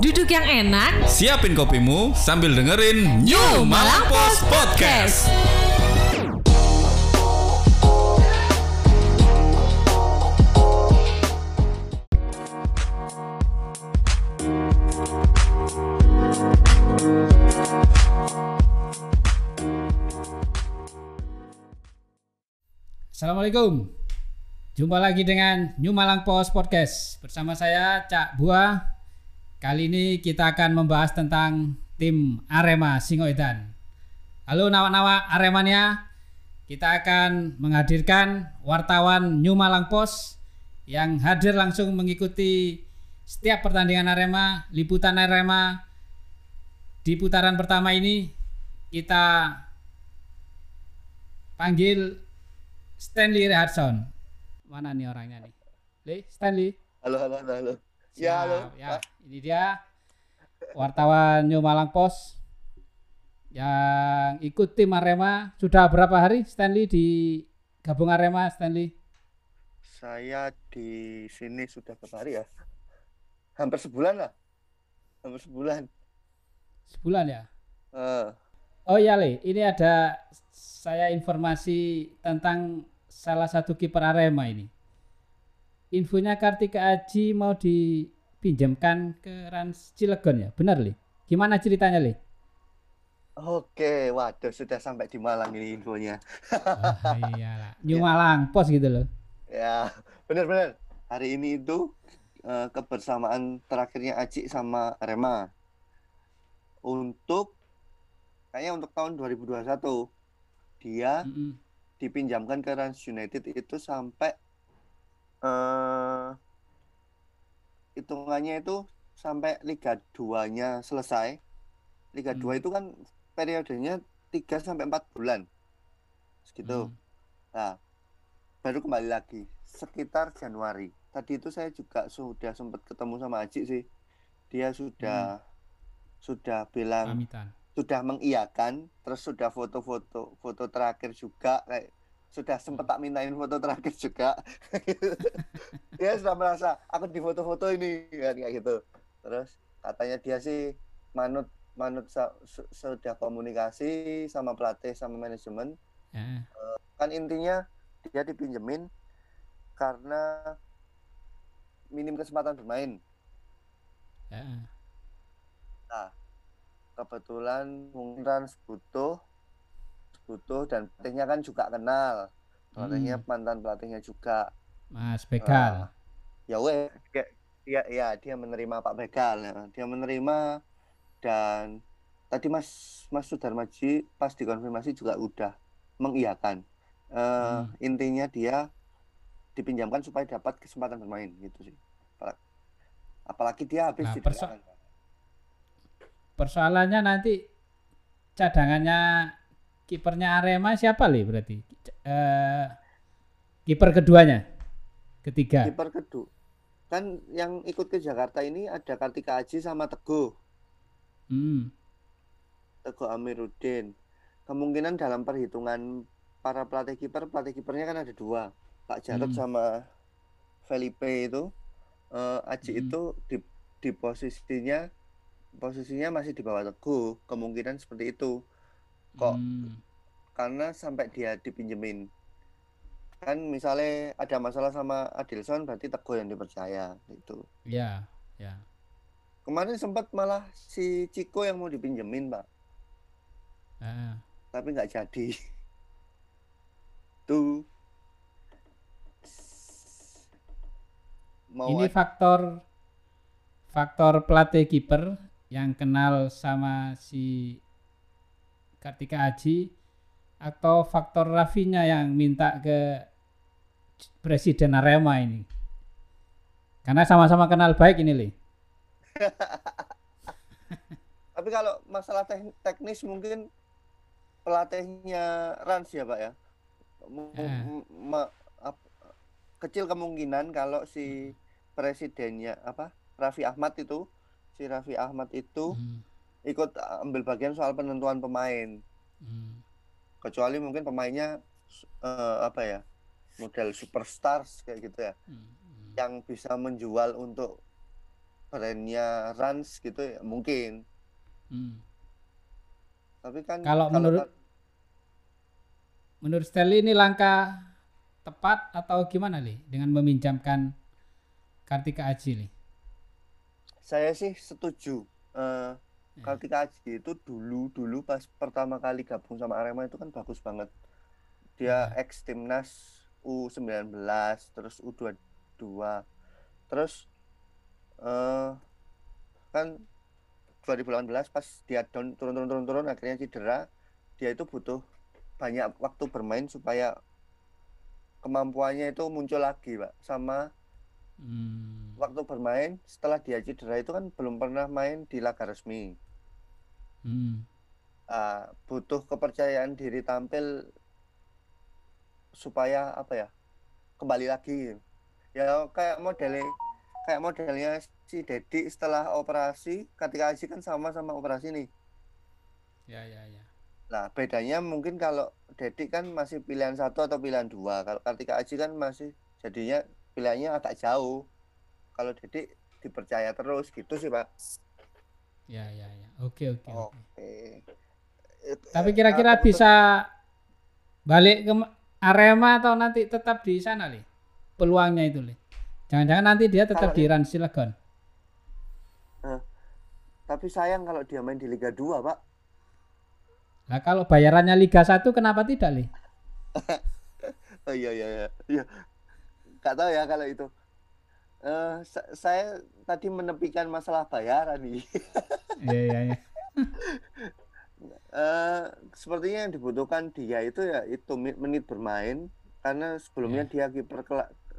Duduk yang enak, Siapin kopimu sambil dengerin New Malang Post Podcast. Assalamualaikum. Jumpa lagi dengan New Malang Post Podcast bersama saya Cak Buah. Kali ini kita akan membahas tentang tim Arema Singoedan. Halo nawa-nawa Aremania. Kita akan menghadirkan wartawan New Malang Post yang hadir langsung mengikuti setiap pertandingan Arema, liputan Arema di putaran pertama ini kita panggil Stanley Rehardson. Mana nih orangnya nih? Le, Stanley. Halo, halo, halo, halo. Ya, halo. Siap, ya. Ini dia wartawan New Malang Post yang ikut tim Arema. Sudah berapa hari Stanley di gabung Arema Stanley? Saya di sini sudah berapa hari ya? Hampir sebulan lah. Hampir sebulan. Sebulan ya. Eh, Oh iya Le, ini ada saya informasi tentang salah satu kiper Arema ini. Infonya Kartika Aji mau dipinjamkan ke Rans Cilegon ya, benar Le? Gimana ceritanya Le? Oke, waduh sudah sampai di Malang ini infonya. Wah, iyalah. New Malang Pos gitu loh. Ya, benar-benar. Hari ini itu eh, kebersamaan terakhirnya Aji sama Arema. Untuk kayaknya untuk tahun 2021 dia Mm-mm. dipinjamkan ke Rans United itu sampai eh hitungannya itu sampai Liga 2-nya selesai. Liga 2 Hmm. itu kan periodenya 3 sampai 4 bulan. Segitu. Hmm. Nah, baru kembali lagi sekitar Januari. Tadi itu saya juga sudah sempat ketemu sama Aji sih. Dia sudah sudah bilang Pamitan. sudah mengiyakan terus sudah foto-foto foto terakhir juga kayak sudah sempat tak mintain foto terakhir juga dia sudah merasa aku di foto-foto ini kan kayak gitu terus katanya dia sih manut manut sudah komunikasi sama pelatih sama manajemen Ya. kan intinya dia dipinjemin karena minim kesempatan bermain Ya. kebetulan mungkin butuh butuh dan pelatihnya kan juga kenal pelatihnya Hmm. mantan pelatihnya juga Mas Begal. ya weh dia ya dia menerima Pak Begal ya. dia menerima dan tadi Mas Mas Sudarmaji pas dikonfirmasi juga udah mengiyakan Eh, Hmm. intinya dia dipinjamkan supaya dapat kesempatan bermain gitu sih Apalagi- apalagi dia habis Nah, perso-. Persoalannya nanti cadangannya kipernya Arema siapa li berarti? Eh, kiper keduanya, ketiga. kiper kedua kan yang ikut ke Jakarta ini ada Kartika Aji sama Teguh Hmm. Teguh Amiruddin kemungkinan dalam perhitungan para pelatih kiper pelatih kipernya kan ada dua Pak Jarod Hmm. sama Felipe itu eh, Aji Hmm. itu di di posisinya posisinya masih di bawah Teguh kemungkinan seperti itu kok Hmm. karena sampai dia dipinjemin kan misalnya ada masalah sama Adilson berarti Teguh yang dipercaya gitu Ya, ya. Kemarin sempat malah si Ciko yang mau dipinjemin, Pak. Ah. Tapi nggak jadi. Tuh. Mau Ini faktor faktor pelatih kiper yang kenal sama si Kartika Aji atau faktor Rafinya yang minta ke Presiden Arema ini. Karena sama-sama kenal baik ini, Li. Tapi kalau masalah tek- teknis mungkin pelatihnya Rans ya, Pak ya. Eh. m- ap- kecil kemungkinan kalau si presidennya apa? Raffi Ahmad itu, si Raffi Ahmad itu Hmm, ikut ambil bagian soal penentuan pemain. hmm. kecuali mungkin pemainnya eh, apa ya model superstars kayak gitu ya Hmm, hmm. yang bisa menjual untuk brandnya Rans gitu ya mungkin Hmm. tapi kan Kalau menurut- Menurut Stanley ini langkah tepat atau gimana li dengan meminjamkan Kartika Aji li? saya sih setuju Eh, Ya. Kartika Aji itu dulu dulu pas pertama kali gabung sama Arema itu kan bagus banget dia Ya. ex timnas U19 terus U22 terus eh kan 2018 pas dia down turun turun turun turun akhirnya cedera dia itu butuh banyak waktu bermain supaya kemampuannya itu muncul lagi pak sama Hmm. waktu bermain setelah dia cedera itu kan belum pernah main di laga resmi Hmm. Ah, butuh kepercayaan diri tampil supaya apa ya kembali lagi. Ya kayak modelnya kayak modelnya si Dedi setelah operasi ketika Aji kan sama sama operasi nih. Ya ya ya. nah bedanya mungkin kalau Dedi kan masih pilihan satu atau pilihan dua. Kalau Kartika Aji kan masih jadinya pilihannya agak jauh. Kalau Dedi dipercaya terus gitu sih pak Ya ya ya. Oke oke. oke. Tapi kira-kira Apa tuh? bisa balik ke Arema atau nanti tetap di sana li? Peluangnya itu li. Jangan-jangan nanti dia tetap Kalau- di Rans Cilegon. tapi sayang kalau dia main di Liga 2 pak Nah kalau bayarannya Liga 1 kenapa tidak li? Oh iya iya iya. Iya. Gak tahu ya kalau itu. Eh sa- saya tadi menepikan masalah bayaran nih. Iya iya iya. Eh sepertinya yang dibutuhkan dia itu ya itu menit bermain karena sebelumnya dia kiper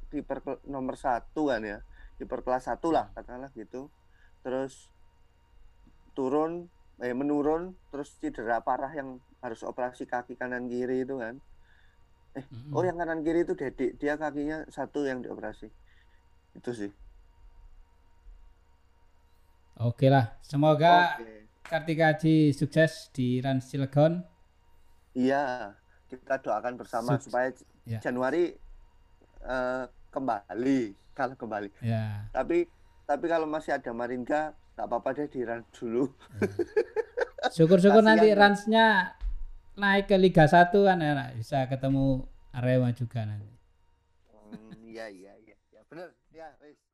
kiper nomor satu kan ya kiper kelas satu lah katakanlah gitu terus turun eh menurun terus cedera parah yang harus operasi kaki kanan kiri itu kan Mm-mm. Oh yang kanan kiri itu Dedik, dia kakinya satu yang dioperasi. Itu sih. Oke lah. Semoga Oke. Kartika Aji sukses di Rans Cilegon. Iya, kita doakan bersama Sukses. supaya Ya. Januari eh, kembali, kalau kembali. Ya. Tapi tapi kalau masih ada Maringga, tak apa-apa deh di run dulu. Syukur-syukur Kasihan nanti ya. Ransnya naik ke Liga 1 kan enak bisa ketemu Arema juga nanti. Hmm, Iya iya iya, ya, bener. yeah, please.